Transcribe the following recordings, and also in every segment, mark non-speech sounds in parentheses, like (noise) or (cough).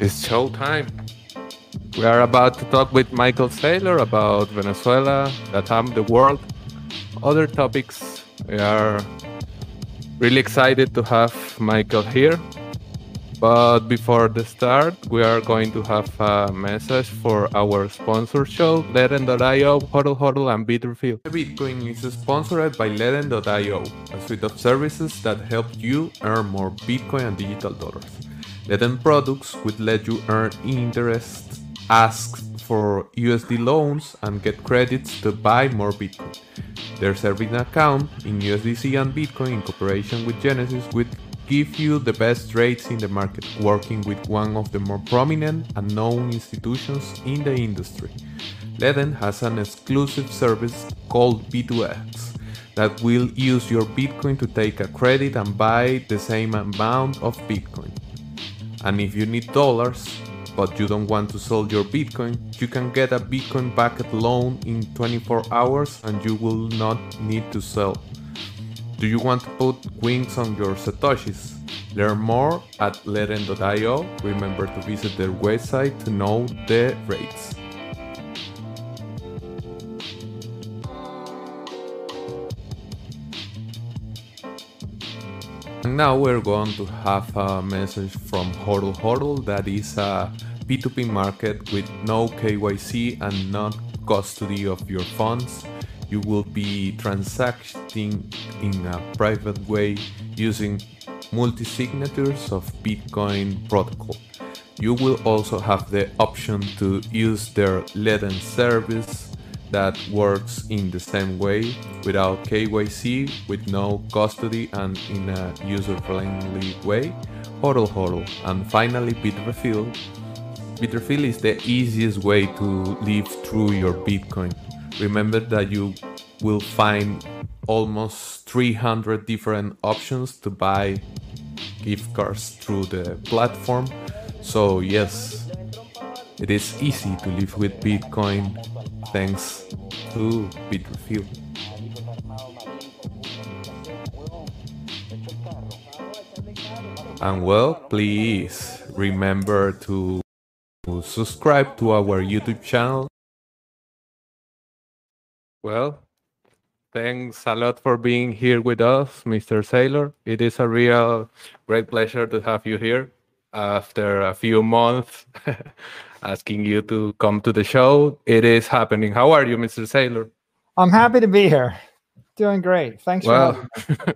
It's showtime. We are about to talk with Michael Saylor about Venezuela, Latam, the world, other topics. We are really excited to have Michael here. But before the start, we are going to have a message for our sponsor show, Ledn.io, Hodl Hodl, and Bitrefill. Bitcoin is sponsored by Ledn.io, a suite of services that help you earn more Bitcoin and digital dollars. Ledn products would let you earn interest, ask for USD loans, and get credits to buy more Bitcoin. Their serving account in USDC and Bitcoin in cooperation with Genesis would give you the best rates in the market, working with one of the more prominent and known institutions in the industry. Ledn has an exclusive service called B2X that will use your Bitcoin to take a credit and buy the same amount of Bitcoin. And if you need dollars, but you don't want to sell your Bitcoin, you can get a Bitcoin backed loan in 24 hours and you will not need to sell. Do you want to put wings on your Satoshis? Learn more at Ledn.io. Remember to visit their website to know the rates. Now we're going to have a message from Hodl Hodl that is a P2P market with no KYC and not custody of your funds. You will be transacting in a private way using multi signatures of Bitcoin protocol. You will also have the option to use their Leden service that works in the same way without KYC, with no custody, and in a user friendly way. Hodl Hodl. And finally, Bitrefill. Bitrefill is the easiest way to live through your Bitcoin. Remember that you will find almost 300 different options to buy gift cards through the platform. So, yes, it is easy to live with Bitcoin thanks to Bitrefill. And well, please remember to subscribe to our YouTube channel. Well, thanks a lot for being here with us, Mr. Saylor. It is a real great pleasure to have you here after a few months (laughs) asking you to come to the show. It is happening. How are you, Mr. Saylor? I'm happy to be here. Doing great. Thanks well, for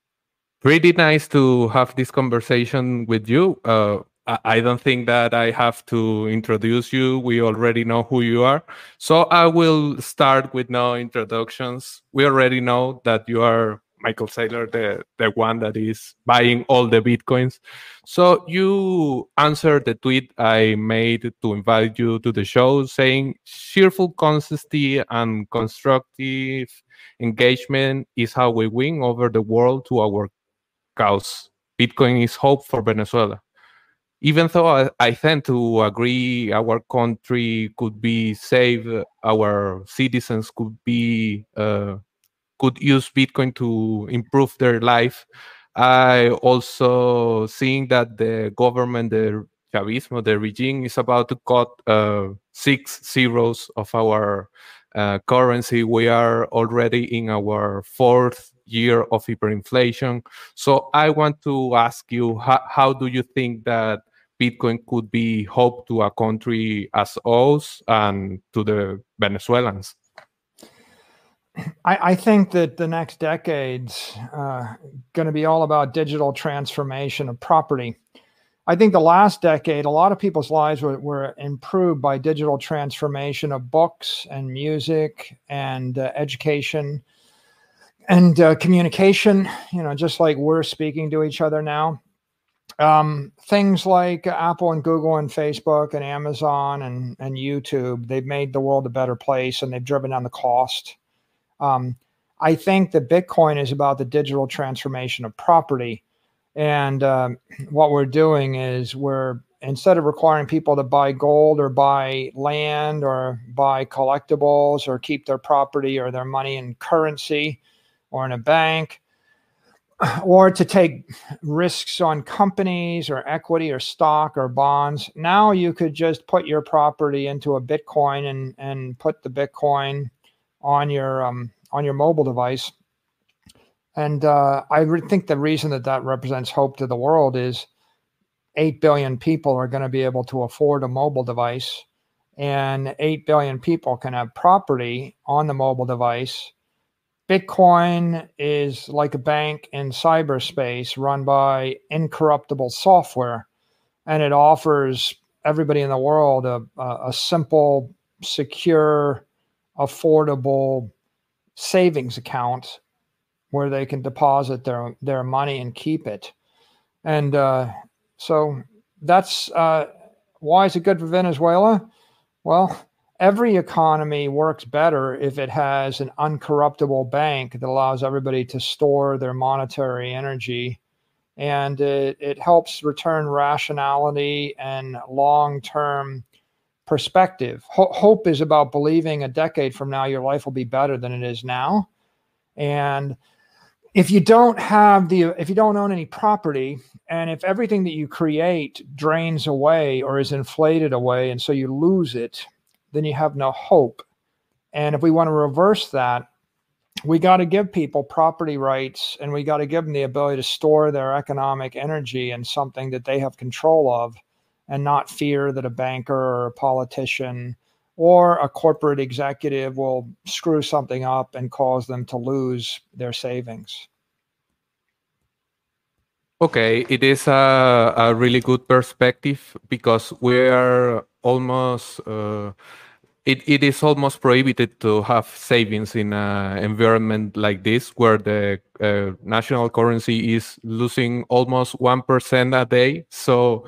(laughs) pretty nice to have this conversation with you. Uh, I don't think that I have to introduce you. We already know who you are. So I will start with no introductions. We already know that you are Michael Saylor, the, the one that is buying all the Bitcoins. So you answered the tweet I made to invite you to the show saying cheerful consistency and constructive engagement is how we win over the world to our cause. Bitcoin is hope for Venezuela even though I, I, tend to agree our country could be saved, our citizens could be uh, could use Bitcoin to improve their life. I also seeing that the government, the Chavismo, the regime is about to cut uh, six zeros of our uh, currency. We are already in our fourth year of hyperinflation. So I want to ask you, how, how do you think that Bitcoin could be hope to a country as ours and to the Venezuelans? I, I think that the next decade's uh, going to be all about digital transformation of property. I think the last decade, a lot of people's lives were, were improved by digital transformation of books and music and uh, education and uh, communication. You know, just like we're speaking to each other now um, things like Apple and Google and Facebook and Amazon and, and YouTube, they've made the world a better place and they've driven down the cost. Um, I think that Bitcoin is about the digital transformation of property. And um, (clears throat) what we're doing is we're instead of requiring people to buy gold or buy land or buy collectibles or keep their property or their money in currency or in a bank, (clears throat) or to take risks on companies or equity or stock or bonds. Now you could just put your property into a Bitcoin and and put the Bitcoin on your um, on your mobile device. And uh, I re- think the reason that that represents hope to the world is eight billion people are going to be able to afford a mobile device, and eight billion people can have property on the mobile device Bitcoin is like a bank in cyberspace run by incorruptible software, and it offers everybody in the world a, a, simple, secure, affordable savings account where they can deposit their, their money and keep it. And uh, so that's uh, why is it good for Venezuela? Well, every economy works better if it has an uncorruptible bank that allows everybody to store their monetary energy and it, it helps return rationality and long-term perspective. Ho- hope is about believing a decade from now your life will be better than it is now. And if you don't have the if you don't own any property and if everything that you create drains away or is inflated away and so you lose it then you have no hope. And if we want to reverse that, we got to give people property rights and we got to give them the ability to store their economic energy in something that they have control of and not fear that a banker or a politician or a corporate executive will screw something up and cause them to lose their savings. Okay, it is a, a really good perspective because we are almost uh, it, it is almost prohibited to have savings in an environment like this where the uh, national currency is losing almost 1% a day. So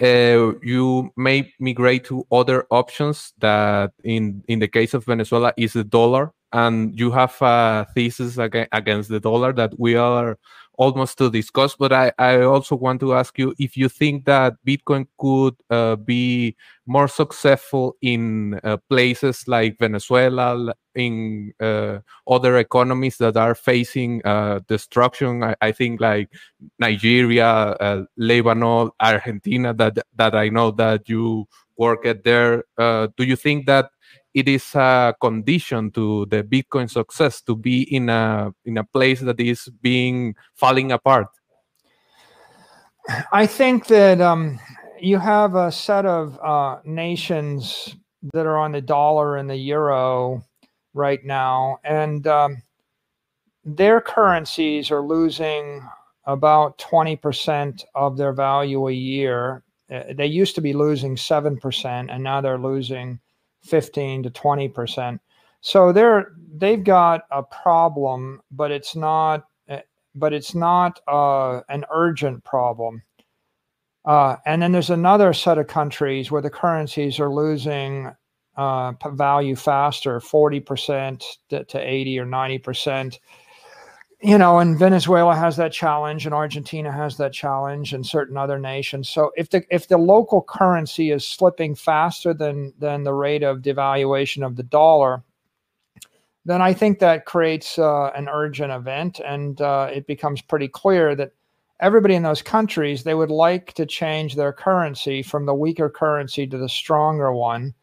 uh, you may migrate to other options that in in the case of venezuela is the dollar and you have a thesis against the dollar that we are almost to discuss, but I, I also want to ask you if you think that Bitcoin could uh, be more successful in uh, places like Venezuela, in uh, other economies that are facing uh, destruction. I, I, think like Nigeria, uh, Lebanon, Argentina, that that I know that you work at there. Uh, do you think that it is a condition to the Bitcoin success to be in a in a place that is being falling apart? I think that um, you have a set of uh, nations that are on the dollar and the euro right now, and um, their currencies are losing about 20% of their value a year. Uh, they used to be losing 7%, and now they're losing 15 to 20 percent. So they're they've got a problem, but it's not but it's not uh, an urgent problem. Uh, and then there's another set of countries where the currencies are losing uh, value faster, 40% to, to 80 or 90% you know, and Venezuela has that challenge, and Argentina has that challenge, and certain other nations. So if the if the local currency is slipping faster than than the rate of devaluation of the dollar, then I think that creates uh, an urgent event, and uh, it becomes pretty clear that everybody in those countries they would like to change their currency from the weaker currency to the stronger one.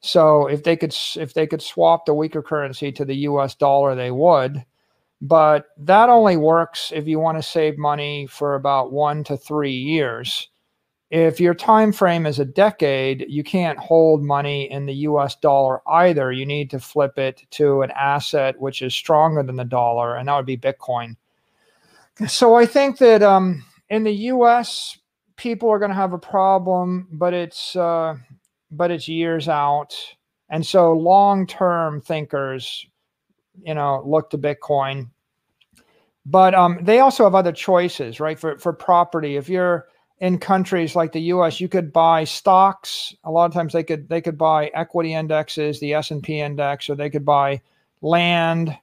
So if they could if they could swap the weaker currency to the U.S. dollar, they would but that only works if you want to save money for about one to three years. If your time frame is a decade, you can't hold money in the US dollar either. You need to flip it to an asset which is stronger than the dollar, and that would be Bitcoin. So I think that um, in the US, people are going to have a problem, but it's uh, but it's years out. And so long term thinkers you know, look to Bitcoin. But um, they also have other choices, right? For for property, if you're in countries like the U.S., you could buy stocks. A lot of times, they could they could buy equity indexes, the S and P index, or they could buy land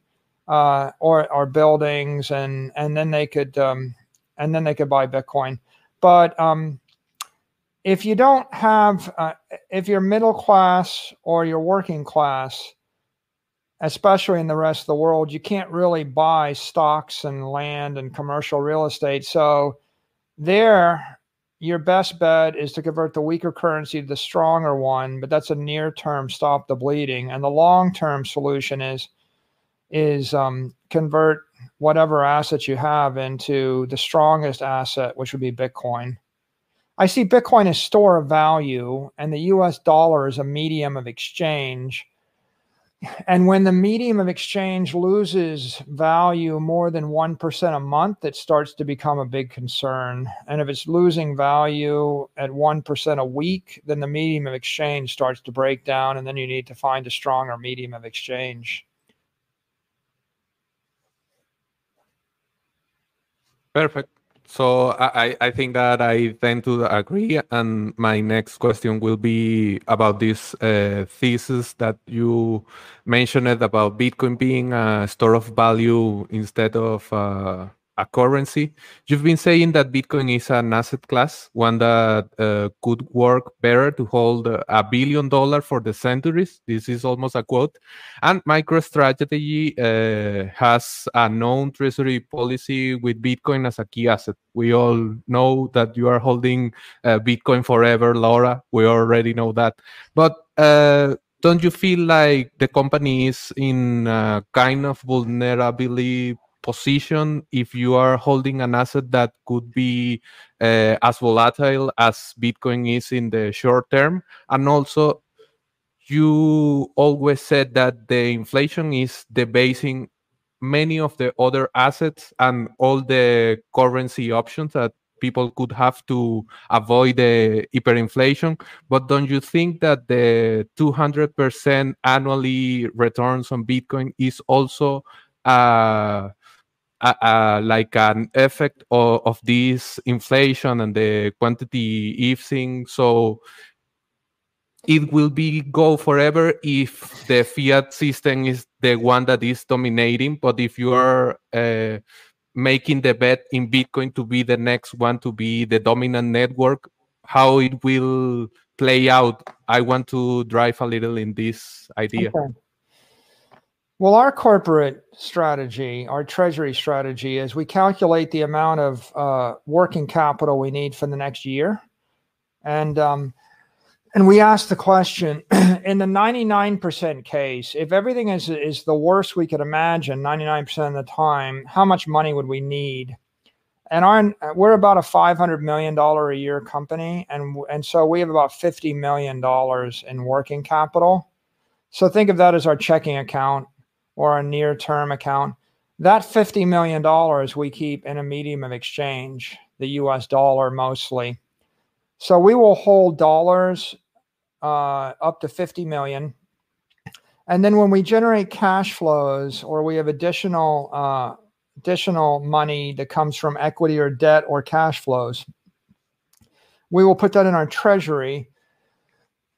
uh, or or buildings, and and then they could um, and then they could buy Bitcoin. But um, if you don't have, uh, if you're middle class or you're working class, especially in the rest of the world, you can't really buy stocks and land and commercial real estate. So, there, your best bet is to convert the weaker currency to the stronger one, but that's a near term stop the bleeding. And the long term solution is is um, convert whatever assets you have into the strongest asset, which would be Bitcoin. I see Bitcoin as store of value, and the US dollar is a medium of exchange. And when the medium of exchange loses value more than 1% a month, it starts to become a big concern. And if it's losing value at 1% a week, then the medium of exchange starts to break down, and then you need to find a stronger medium of exchange. Perfect. So I, I think that I tend to agree. And my next question will be about this uh, thesis that you mentioned about Bitcoin being a store of value instead of uh, a currency. You've been saying that Bitcoin is an asset class, one that uh, could work better to hold a billion dollars for the centuries. This is almost a quote. And MicroStrategy uh, has a known treasury policy with Bitcoin as a key asset. We all know that you are holding uh, Bitcoin forever, Laura. We already know that. But uh, don't you feel like the company is in a kind of vulnerability position if you are holding an asset that could be uh, as volatile as Bitcoin is in the short term. And also, you always said that the inflation is debasing many of the other assets and all the currency options that people could have to avoid the hyperinflation. But don't you think that the 200% annually returns on Bitcoin is also uh, uh, like an effect of, of this inflation and the quantity easing. So it will be go forever if the fiat system is the one that is dominating. But if you are uh, making the bet in Bitcoin to be the next one to be the dominant network, how it will play out. I want to drive a little in this idea. Okay. Well, our corporate strategy, our treasury strategy, is we calculate the amount of uh, working capital we need for the next year, and um, and we ask the question: (clears throat) in the ninety nine percent case, if everything is is the worst we could imagine, ninety nine percent of the time, how much money would we need? And our we're about a five hundred million dollar a year company, and and so we have about fifty million dollars in working capital. So think of that as our checking account or a near term account, that $50 million we keep in a medium of exchange, the US dollar mostly. So we will hold dollars uh, up to 50 million. And then when we generate cash flows or we have additional uh, additional money that comes from equity or debt or cash flows, we will put that in our treasury.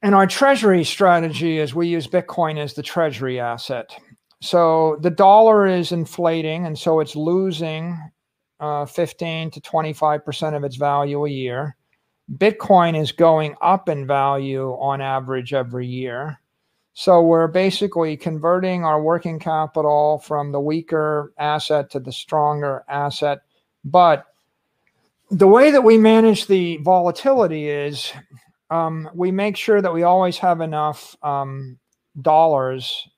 And our treasury strategy is we use Bitcoin as the treasury asset. So the dollar is inflating, and so it's losing uh, 15 to 25% of its value a year. Bitcoin is going up in value on average every year. So we're basically converting our working capital from the weaker asset to the stronger asset. But the way that we manage the volatility is um, we make sure that we always have enough um, dollars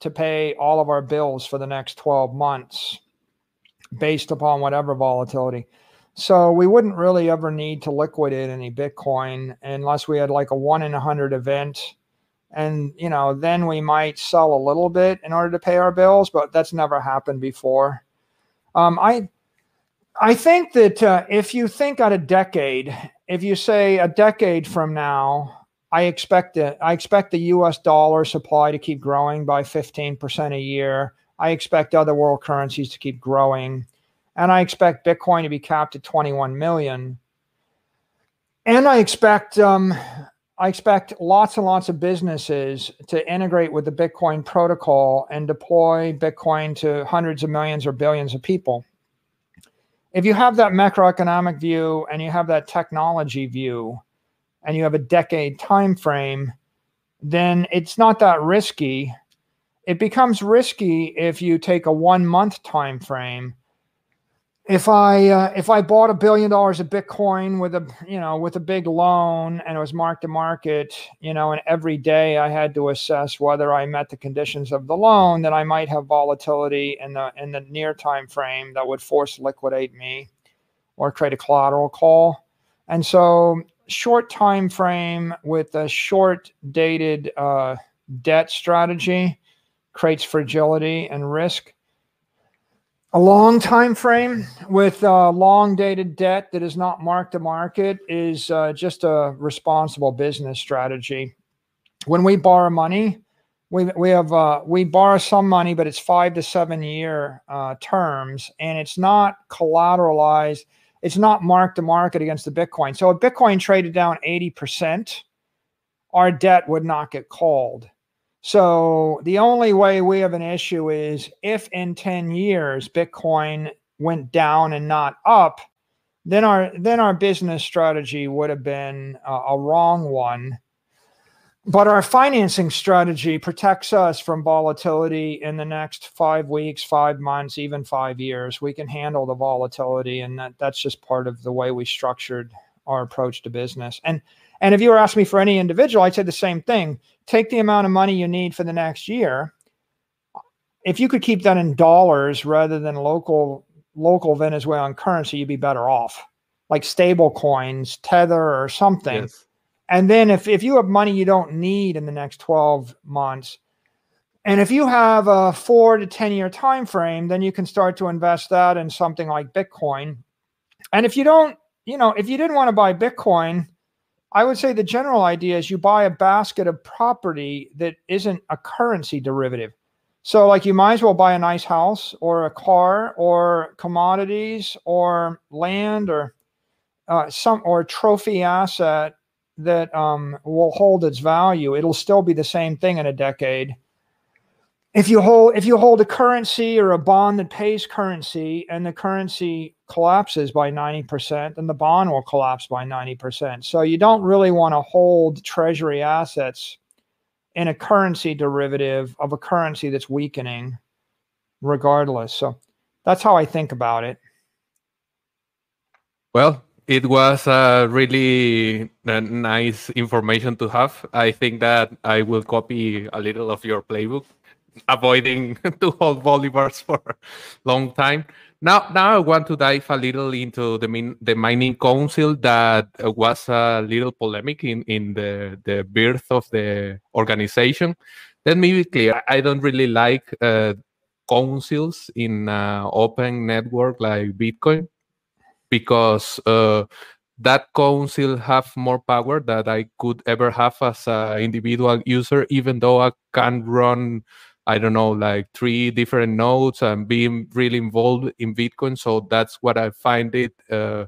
to pay all of our bills for the next 12 months based upon whatever volatility. So we wouldn't really ever need to liquidate any Bitcoin unless we had like a one in a hundred event. And, you know, then we might sell a little bit in order to pay our bills, but that's never happened before. Um, I, I think that uh, if you think at a decade, if you say a decade from now, I expect. I expect the U.S. dollar supply to keep growing by 15% a year. I expect other world currencies to keep growing, and I expect Bitcoin to be capped at 21 million. And I expect um, I expect lots and lots of businesses to integrate with the Bitcoin protocol and deploy Bitcoin to hundreds of millions or billions of people. If you have that macroeconomic view and you have that technology view, and you have a decade time frame, then it's not that risky. it becomes risky if you take a one month time frame if I uh, if I bought a billion dollars of Bitcoin with a you know with a big loan and it was mark to market, you know, and every day I had to assess whether I met the conditions of the loan, then I might have volatility in the in the near time frame that would force liquidate me or create a collateral call. And so short time frame with a short dated uh, debt strategy creates fragility and risk a long time frame with uh, long dated debt that is not mark to market is uh, just a responsible business strategy. When we borrow money, we, we have uh, we borrow some money, but it's five to seven year uh, terms, and it's not collateralized. It's not mark to market against the Bitcoin. So if Bitcoin traded down eighty percent, our debt would not get called. So the only way we have an issue is if in 10 years Bitcoin went down and not up, then our then our business strategy would have been a wrong one. But our financing strategy protects us from volatility in the next five weeks, five months, even five years. We can handle the volatility, and that, that's just part of the way we structured our approach to business. And and if you were asking me for any individual, I'd say the same thing. Take the amount of money you need for the next year. If you could keep that in dollars rather than local local Venezuelan currency, you'd be better off. Like stable coins, Tether or something. Yes. And then if, if you have money you don't need in the next 12 months, and if you have a four to 10 year time frame, then you can start to invest that in something like Bitcoin. And if you don't, you know, if you didn't want to buy Bitcoin, I would say the general idea is you buy a basket of property that isn't a currency derivative. So, like, you might as well buy a nice house or a car or commodities or land or uh, some or trophy asset that um, will hold its value. It'll still be the same thing in a decade. If you hold if you hold a currency or a bond that pays currency and the currency collapses by 90% then the bond will collapse by 90% so you don't really want to hold treasury assets in a currency derivative of a currency that's weakening regardless. So that's how i think about it. Well it was a really nice information to have i think that i will copy a little of your playbook avoiding (laughs) to hold bolivars for a (laughs) long time. Now, now I want to dive a little into the min, the mining council that was a little polemic in, in the, the birth of the organization. Let me be clear: I don't really like uh, councils in uh, open network like Bitcoin because uh, that council have more power that I could ever have as an individual user, even though I can run I don't know, like three different nodes and being really involved in Bitcoin. So that's what I find it uh,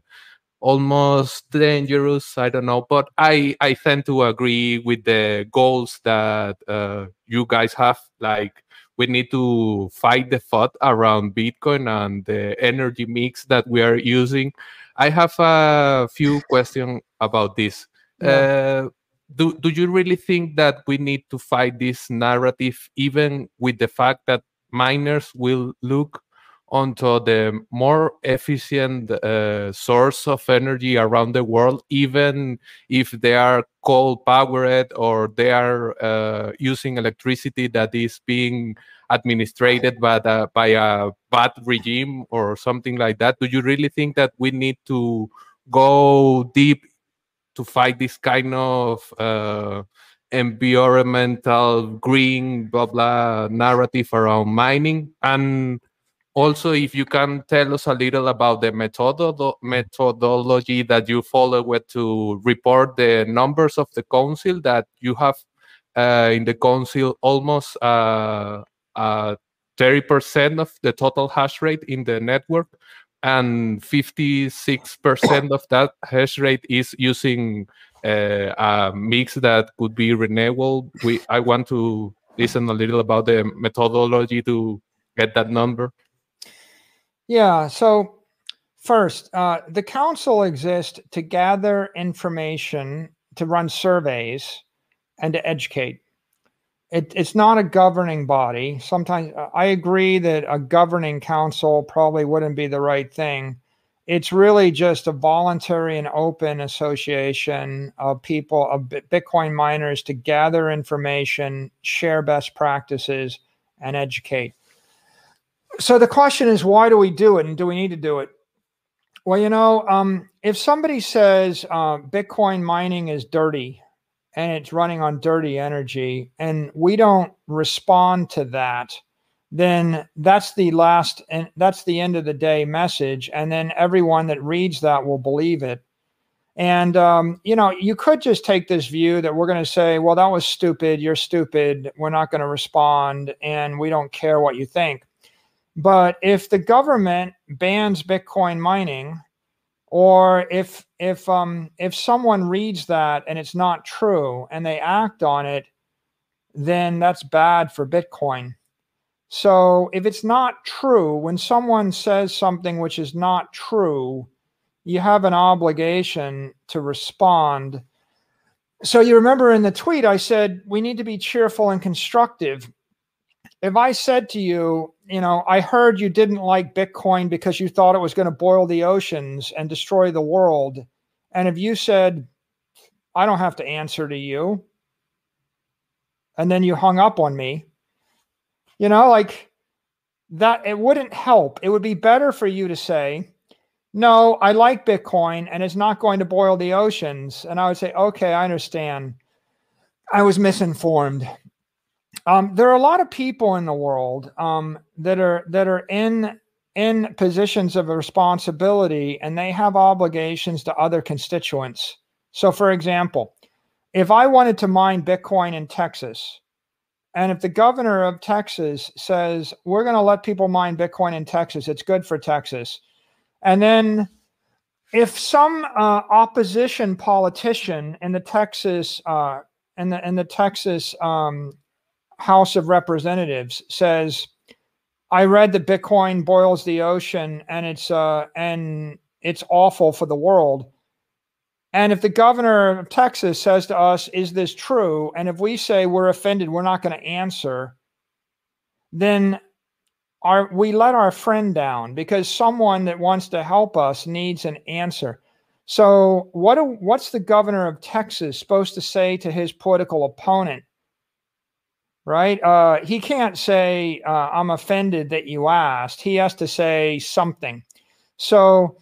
almost dangerous. I don't know, but I I tend to agree with the goals that uh, you guys have. Like we need to fight the FUD around Bitcoin and the energy mix that we are using. I have a few questions about this. Yeah. Uh, do, do you really think that we need to fight this narrative even with the fact that miners will look onto the more efficient uh, source of energy around the world even if they are coal powered or they are uh, using electricity that is being administered by, the, by a bad regime or something like that. Do you really think that we need to go deep to fight this kind of uh, environmental green blah blah narrative around mining? And also if you can tell us a little about the methodo- methodology that you follow with to report the numbers of the council that you have uh, in the council almost uh, 30% of the total hash rate in the network and 56% of that hash rate is using uh, a mix that could be renewable. We I want to listen a little about the methodology to get that number. Yeah. So first, uh, the council exists to gather information, to run surveys, and to educate. it, it's not a governing body. Sometimes uh, I agree that a governing council probably wouldn't be the right thing. It's really just a voluntary and open association of people, of Bitcoin miners to gather information, share best practices, and educate. So the question is, why do we do it and do we need to do it? Well, you know, um, if somebody says uh, Bitcoin mining is dirty and it's running on dirty energy, and we don't respond to that, then that's the last and that's the end of the day message. And then everyone that reads that will believe it. And um, you know, you could just take this view that we're going to say, "Well, that was stupid. You're stupid. We're not going to respond, and we don't care what you think." But if the government bans Bitcoin mining, or if if um if someone reads that and it's not true and they act on it, then that's bad for Bitcoin. So if it's not true, when someone says something which is not true, you have an obligation to respond. So you remember in the tweet, I said we need to be cheerful and constructive if I said to you, you know, I heard you didn't like Bitcoin because you thought it was going to boil the oceans and destroy the world, and if you said, I don't have to answer to you, and then you hung up on me, you know, like that, it wouldn't help. It would be better for you to say, no, I like Bitcoin and it's not going to boil the oceans. And I would say, okay, I understand. I was misinformed. Um, there are a lot of people in the world um, that are that are in in positions of responsibility and they have obligations to other constituents. So, for example, if I wanted to mine Bitcoin in Texas, and if the governor of Texas says we're going to let people mine Bitcoin in Texas, it's good for Texas, and then if some uh, opposition politician in the Texas uh, in the in the Texas um, House of Representatives says, "I read that Bitcoin boils the ocean and it's uh, and it's awful for the world." And if the governor of Texas says to us, "Is this true?" and if we say we're offended, we're not going to answer, then our we let our friend down because someone that wants to help us needs an answer. So what do, what's the governor of Texas supposed to say to his political opponent? Right? Uh, he can't say, uh, I'm offended that you asked. He has to say something. So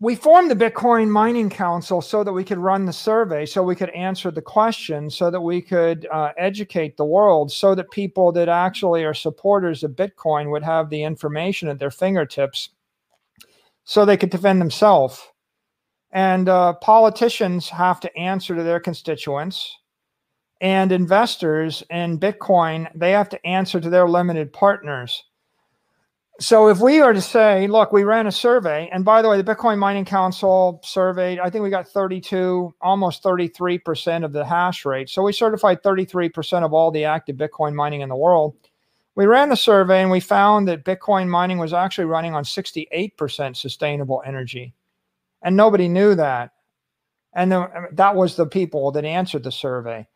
we formed the Bitcoin Mining Council so that we could run the survey, so we could answer the questions, so that we could uh, educate the world, so that people that actually are supporters of Bitcoin would have the information at their fingertips so they could defend themselves. And uh, politicians have to answer to their constituents and investors in Bitcoin, they have to answer to their limited partners. So if we are to say, look, we ran a survey, and by the way, the Bitcoin Mining Council surveyed, I think we got 32, almost 33% of the hash rate. So we certified 33% of all the active Bitcoin mining in the world. We ran the survey and we found that Bitcoin mining was actually running on 68% sustainable energy. And nobody knew that. And the, that was the people that answered the survey.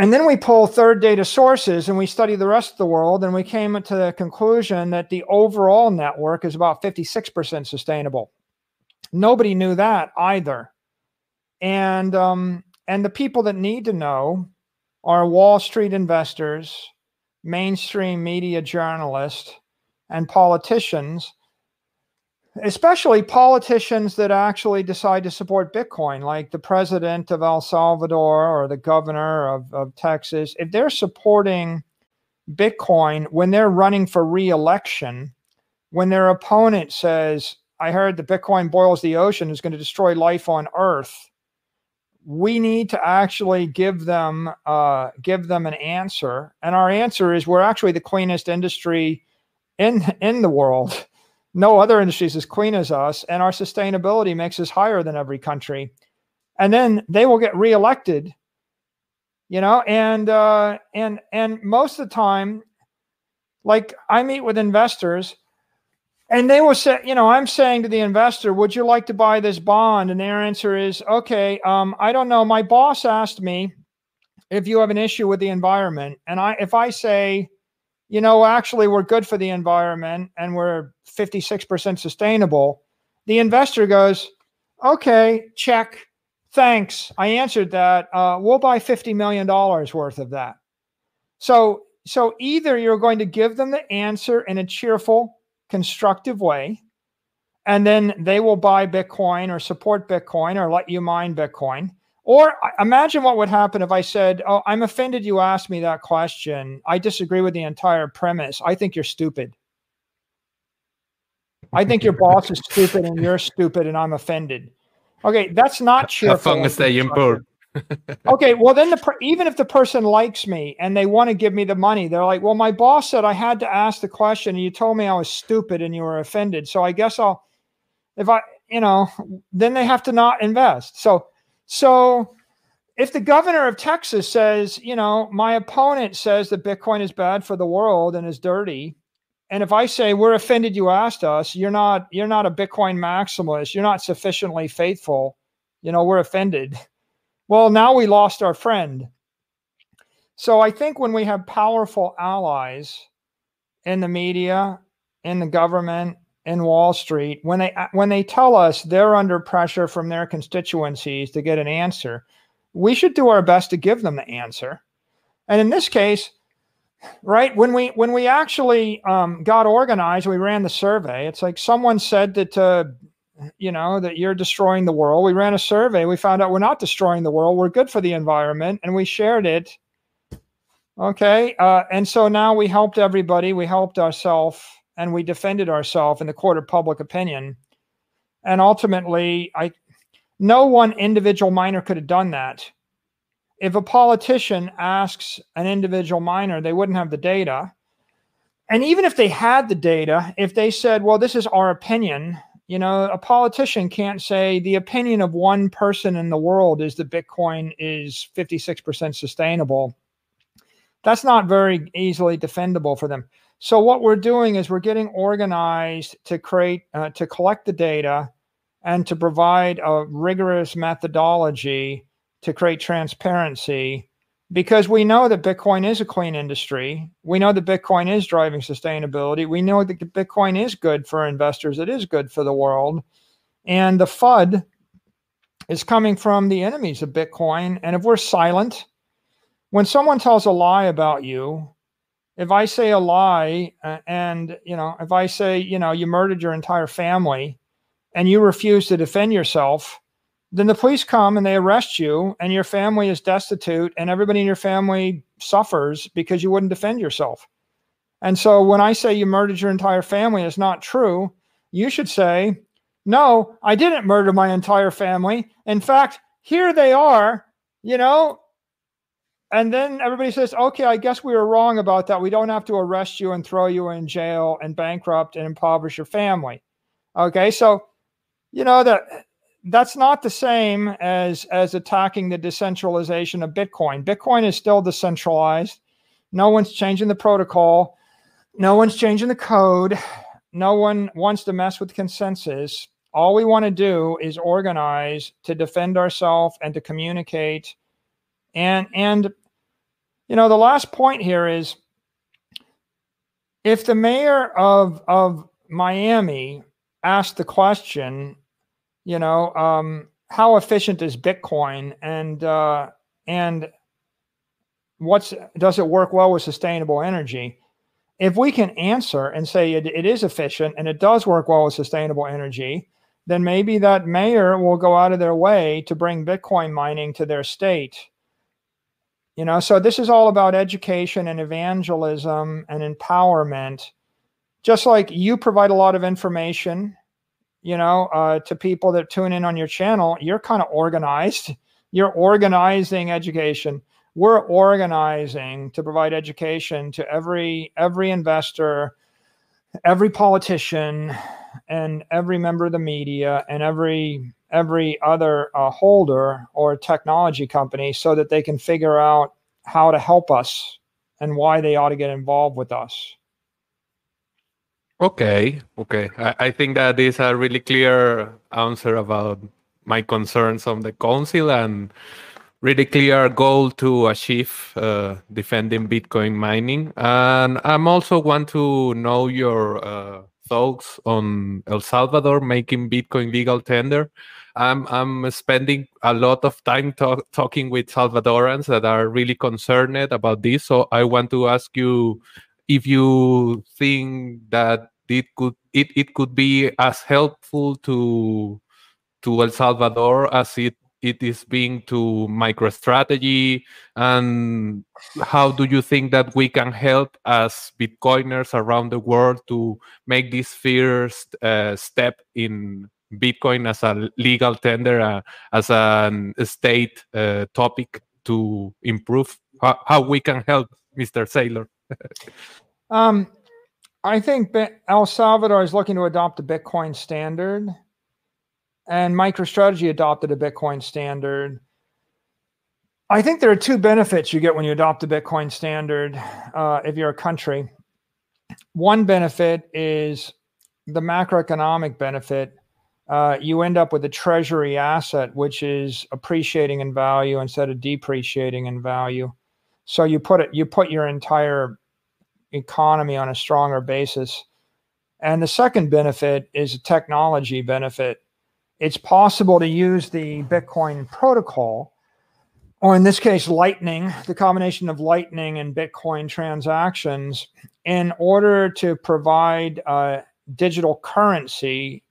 And then we pull third data sources and we study the rest of the world, and we came to the conclusion that the overall network is about 56% sustainable. Nobody knew that either. And, um, and the people that need to know are Wall Street investors, mainstream media journalists, and politicians especially politicians that actually decide to support Bitcoin, like the president of El Salvador or the governor of, of Texas, if they're supporting Bitcoin when they're running for reelection, when their opponent says, I heard the Bitcoin boils the ocean is going to destroy life on Earth. We need to actually give them uh, give them an answer, and our answer is we're actually the cleanest industry in in the world no other industry is as clean as us, and our sustainability makes us higher than every country. And then they will get reelected, you know, and uh, and and most of the time, like I meet with investors, and they will say, you know, I'm saying to the investor, "Would you like to buy this bond?" And their answer is, "Okay, um, I don't know. My boss asked me." if you have an issue with the environment. And I, if I say, you know, actually we're good for the environment and we're 56% sustainable, the investor goes, okay, check. Thanks. I answered that. Uh, we'll buy $50 million worth of that. So, so either you're going to give them the answer in a cheerful, constructive way, and then they will buy Bitcoin or support Bitcoin or let you mine Bitcoin or imagine what would happen if I said, Oh, I'm offended you asked me that question. I disagree with the entire premise. I think you're stupid. I think your boss is stupid and you're stupid and I'm offended. Okay, that's not cheerful. (laughs) okay, well then the even if the person likes me and they want to give me the money, they're like, "Well, my boss said I had to ask the question and you told me I was stupid and you were offended. So I guess I'll if I, you know, then they have to not invest." So so if the governor of Texas says, you know, my opponent says that Bitcoin is bad for the world and is dirty, and if I say we're offended you asked us, you're not you're not a Bitcoin maximalist, you're not sufficiently faithful, you know, we're offended. Well, now we lost our friend. So I think when we have powerful allies in the media, in the government, in Wall Street when they when they tell us they're under pressure from their constituencies to get an answer, we should do our best to give them the answer. And in this case, right when we when we actually um, got organized, we ran the survey. It's like someone said that uh, you know that you're destroying the world. We ran a survey. We found out we're not destroying the world. We're good for the environment, and we shared it. Okay, uh, and so now we helped everybody. We helped ourselves and we defended ourselves in the court of public opinion. And ultimately, I no one individual miner could have done that. If a politician asks an individual miner, they wouldn't have the data. And even if they had the data, if they said, well, this is our opinion, you know, a politician can't say the opinion of one person in the world is that Bitcoin is 56% sustainable. That's not very easily defendable for them. So what we're doing is we're getting organized to create, uh, to collect the data and to provide a rigorous methodology to create transparency because we know that Bitcoin is a clean industry. We know that Bitcoin is driving sustainability. We know that Bitcoin is good for investors. It is good for the world. And the FUD is coming from the enemies of Bitcoin. And if we're silent, when someone tells a lie about you, if I say a lie uh, and, you know, if I say, you know, you murdered your entire family and you refuse to defend yourself, then the police come and they arrest you and your family is destitute and everybody in your family suffers because you wouldn't defend yourself. And so when I say you murdered your entire family, it's not true. You should say, no, I didn't murder my entire family. In fact, here they are, you know, and then everybody says, okay, I guess we were wrong about that. We don't have to arrest you and throw you in jail and bankrupt and impoverish your family. Okay, so you know that that's not the same as as attacking the decentralization of Bitcoin. Bitcoin is still decentralized. No one's changing the protocol. No one's changing the code. No one wants to mess with consensus. All we want to do is organize to defend ourselves and to communicate and and you know, the last point here is if the mayor of of Miami asked the question, you know, um, how efficient is Bitcoin and uh, and what's does it work well with sustainable energy? If we can answer and say it, it is efficient and it does work well with sustainable energy, then maybe that mayor will go out of their way to bring Bitcoin mining to their state you know, so this is all about education and evangelism and empowerment. Just like you provide a lot of information, you know, uh, to people that tune in on your channel, you're kind of organized. (laughs) You're organizing education. We're organizing to provide education to every every investor, every politician, and every member of the media, and every every other uh, holder or technology company so that they can figure out how to help us and why they ought to get involved with us. Okay, okay. I, I think that is a really clear answer about my concerns on the council and really clear goal to achieve uh, defending Bitcoin mining. And I'm also want to know your uh, thoughts on El Salvador making Bitcoin legal tender. I'm I'm spending a lot of time talk, talking with Salvadorans that are really concerned about this. So I want to ask you if you think that it could it, it could be as helpful to to El Salvador as it it is being to MicroStrategy and how do you think that we can help as bitcoiners around the world to make this first uh, step in bitcoin as a legal tender uh, as a state uh, topic to improve how, how, we can help mr saylor (laughs) um, i think el salvador is looking to adopt a bitcoin standard and MicroStrategy adopted a Bitcoin standard. I think there are two benefits you get when you adopt a Bitcoin standard uh, if you're a country. One benefit is the macroeconomic benefit. Uh, you end up with a treasury asset which is appreciating in value instead of depreciating in value. So you put it, you put your entire economy on a stronger basis. And the second benefit is a technology benefit it's possible to use the Bitcoin protocol, or in this case, Lightning, the combination of Lightning and Bitcoin transactions, in order to provide uh, digital currency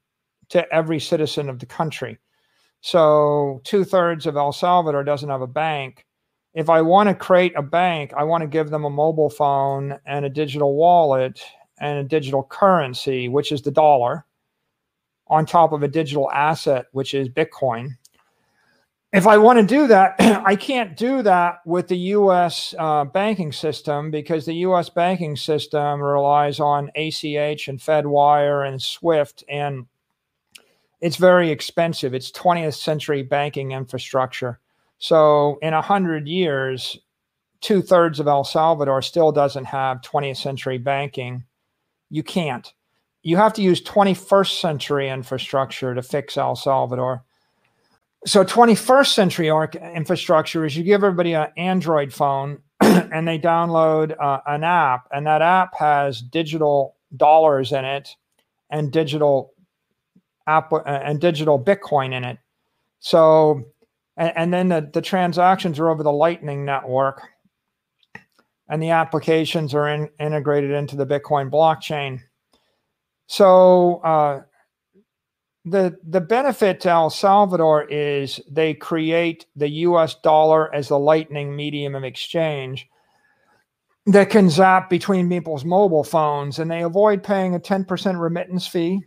to every citizen of the country. So, two thirds of El Salvador doesn't have a bank. If I want to create a bank, I want to give them a mobile phone and a digital wallet and a digital currency, which is the dollar on top of a digital asset, which is Bitcoin. If I want to do that, (clears throat) I can't do that with the US uh, banking system because the US banking system relies on ACH and FedWire and SWIFT, and it's very expensive. It's 20th century banking infrastructure. So, in 100 years, two thirds of El Salvador still doesn't have 20th century banking. You can't you have to use 21st century infrastructure to fix El Salvador. So 21st century infrastructure is you give everybody an Android phone (clears throat) and they download uh, an app, and that app has digital dollars in it and digital uh, and digital Bitcoin in it. So, and, and then the, the transactions are over the Lightning network, and the applications are in, integrated into the Bitcoin blockchain. So uh, the the benefit to El Salvador is they create the U.S. dollar as the lightning medium of exchange that can zap between people's mobile phones, and they avoid paying a ten percent remittance fee.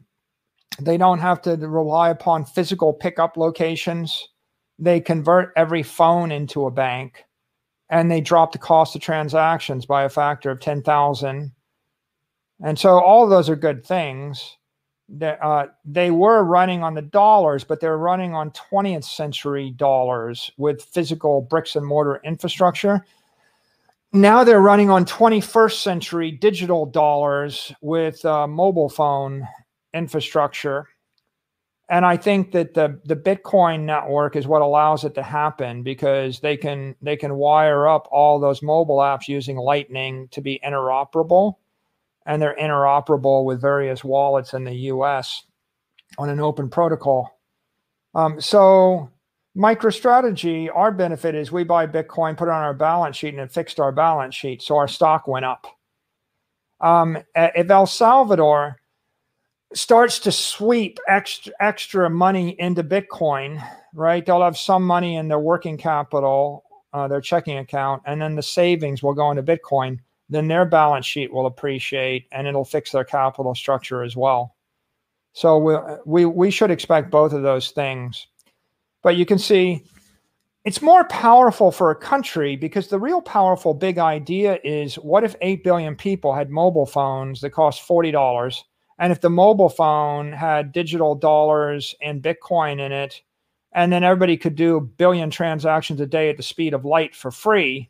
They don't have to rely upon physical pickup locations. They convert every phone into a bank, and they drop the cost of transactions by a factor of ten thousand and so all those are good things. That, uh, they were running on the dollars, but they're running on 20th century dollars with physical bricks and mortar infrastructure. Now they're running on 21st century digital dollars with uh, mobile phone infrastructure. And I think that the, the Bitcoin network is what allows it to happen because they can they can wire up all those mobile apps using Lightning to be interoperable and they're interoperable with various wallets in the US on an open protocol. Um, so, MicroStrategy, our benefit is we buy Bitcoin, put it on our balance sheet, and it fixed our balance sheet. So our stock went up. Um, if El Salvador starts to sweep extra, extra money into Bitcoin, right, they'll have some money in their working capital, uh, their checking account, and then the savings will go into Bitcoin then their balance sheet will appreciate and it'll fix their capital structure as well. So we, we, we should expect both of those things. But you can see it's more powerful for a country because the real powerful big idea is what if 8 billion people had mobile phones that cost $40? And if the mobile phone had digital dollars and Bitcoin in it, and then everybody could do a billion transactions a day at the speed of light for free,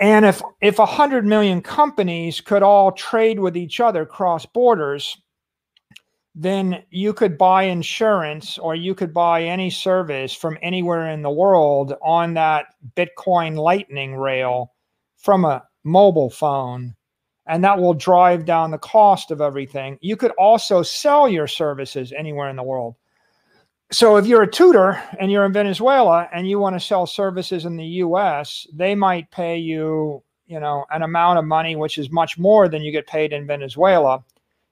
and if if 100 million companies could all trade with each other cross borders, then you could buy insurance or you could buy any service from anywhere in the world on that Bitcoin Lightning rail from a mobile phone. And that will drive down the cost of everything. You could also sell your services anywhere in the world. So if you're a tutor and you're in Venezuela and you want to sell services in the US, they might pay you, you know, an amount of money which is much more than you get paid in Venezuela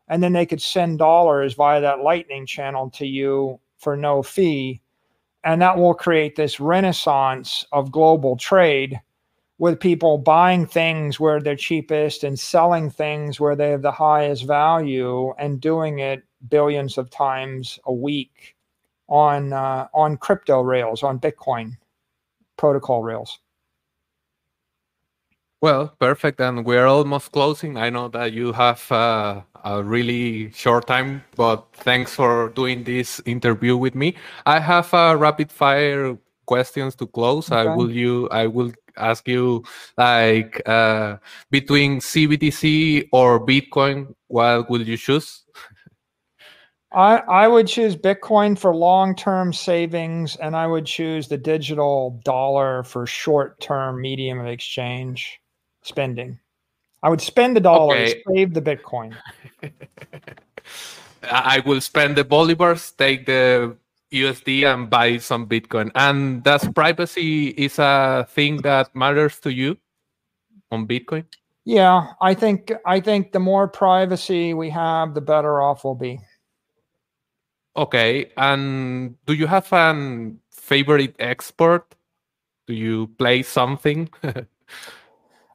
and then they could send dollars via that lightning channel to you for no fee and that will create this renaissance of global trade with people buying things where they're cheapest and selling things where they have the highest value and doing it billions of times a week on uh, on crypto rails on bitcoin protocol rails well, perfect. And we're almost closing. I know that you have uh, a really short time, but thanks for doing this interview with me. I have a rapid fire questions to close. Okay. I will you I will ask you like uh, between CBDC or Bitcoin, what will you choose? I, I would choose Bitcoin for long term savings, and I would choose the digital dollar for short term medium of exchange spending. I would spend the dollars, okay. save the Bitcoin. (laughs) I will spend the bolivars, take the USD, and buy some Bitcoin. And does privacy is a thing that matters to you on Bitcoin? Yeah, I think I think the more privacy we have, the better off we'll be. Okay, and do you have an favorite export? Do you play something? (laughs)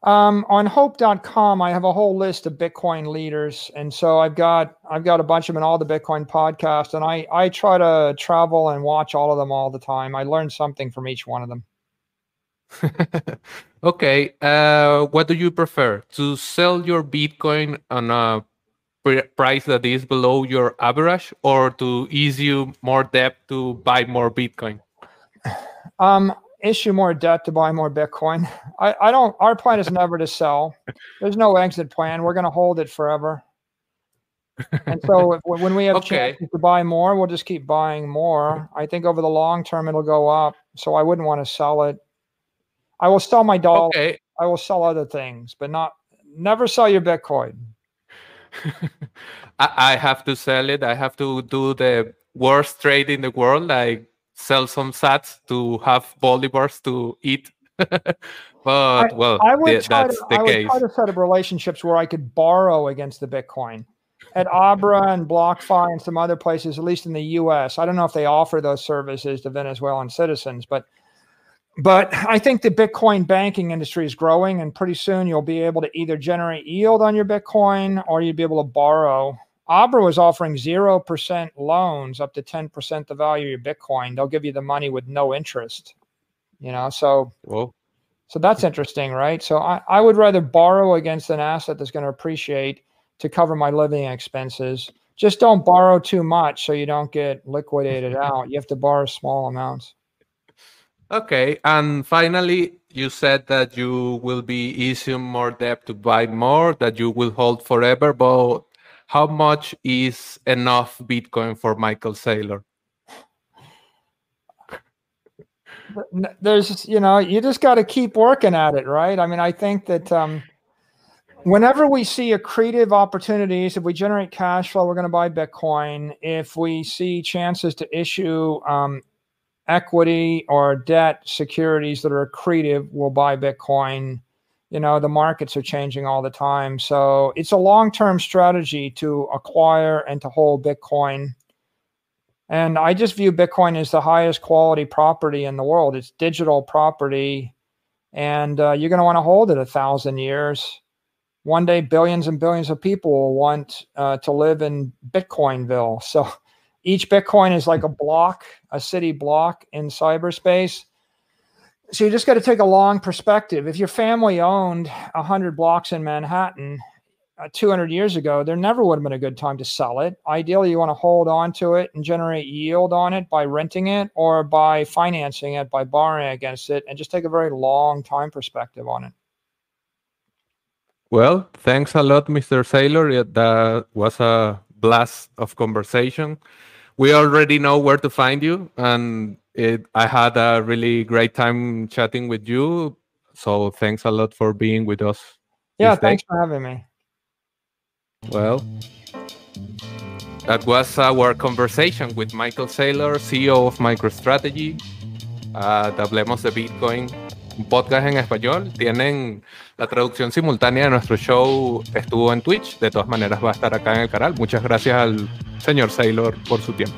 Um, on hope.com, I have a whole list of Bitcoin leaders. And so I've got I've got a bunch of them in all the Bitcoin podcasts. And I, I try to travel and watch all of them all the time. I learn something from each one of them. (laughs) okay. Uh, what do you prefer? To sell your Bitcoin on a price that is below your average or to ease you more debt to buy more Bitcoin? (sighs) Um, issue more debt to buy more Bitcoin. I, I don't, our plan is never to sell. There's no exit plan. We're going to hold it forever. And so (laughs) if, when we have okay. chances to buy more, we'll just keep buying more. I think over the long term, it'll go up. So I wouldn't want to sell it. I will sell my dollar. Okay. I will sell other things, but not, never sell your Bitcoin. (laughs) I have to sell it. I have to do the worst trade in the world, like sell some sats to have bolivars to eat. (laughs) but I, well, I would that's to, the I case. would try to set up relationships where I could borrow against the Bitcoin at Abra and BlockFi and some other places, at least in the U.S. I don't know if they offer those services to Venezuelan citizens, but but I think the Bitcoin banking industry is growing, and pretty soon you'll be able to either generate yield on your Bitcoin or you'd be able to borrow Abra was offering 0% loans up to 10% the value of your Bitcoin. They'll give you the money with no interest. You know, so Whoa. so that's interesting, right? So I, I would rather borrow against an asset that's going to appreciate to cover my living expenses. Just don't borrow too much so you don't get liquidated (laughs) out. You have to borrow small amounts. Okay. And finally, you said that you will be issuing more debt to buy more, that you will hold forever. But how much is enough Bitcoin for Michael Saylor? There's, you know, you just got to keep working at it, right? I mean, I think that um, whenever we see accretive opportunities, if we generate cash flow, we're going to buy Bitcoin. If we see chances to issue um, equity or debt securities that are accretive, we'll buy Bitcoin you know the markets are changing all the time. So it's a long-term strategy to acquire and to hold bitcoin. And i just view bitcoin as the highest quality property in the world. It's digital property and uh, you're going to want to hold it a thousand years. One day billions and billions of people will want uh, to live in bitcoinville. So (laughs) each bitcoin is like a block a city block in cyberspace so you just got to take a long perspective. If your family owned 100 blocks in Manhattan uh, 200 years ago, there never would have been a good time to sell it. Ideally, you want to hold on to it and generate yield on it by renting it or by financing it, by borrowing against it, and just take a very long time perspective on it. Well, thanks a lot, Mr. Saylor. That was a blast of conversation. We already know where to find you, and it, I had a really great time chatting with you. So thanks a lot for being with us. Yeah, thanks for having me. Well, that was our conversation with Michael Saylor, CEO of MicroStrategy. Uh, hablemos de Bitcoin, un podcast en español. Tienen la traducción simultánea de nuestro show, estuvo en Twitch. De todas maneras, va a estar acá en el canal. Muchas gracias al señor Saylor por su tiempo.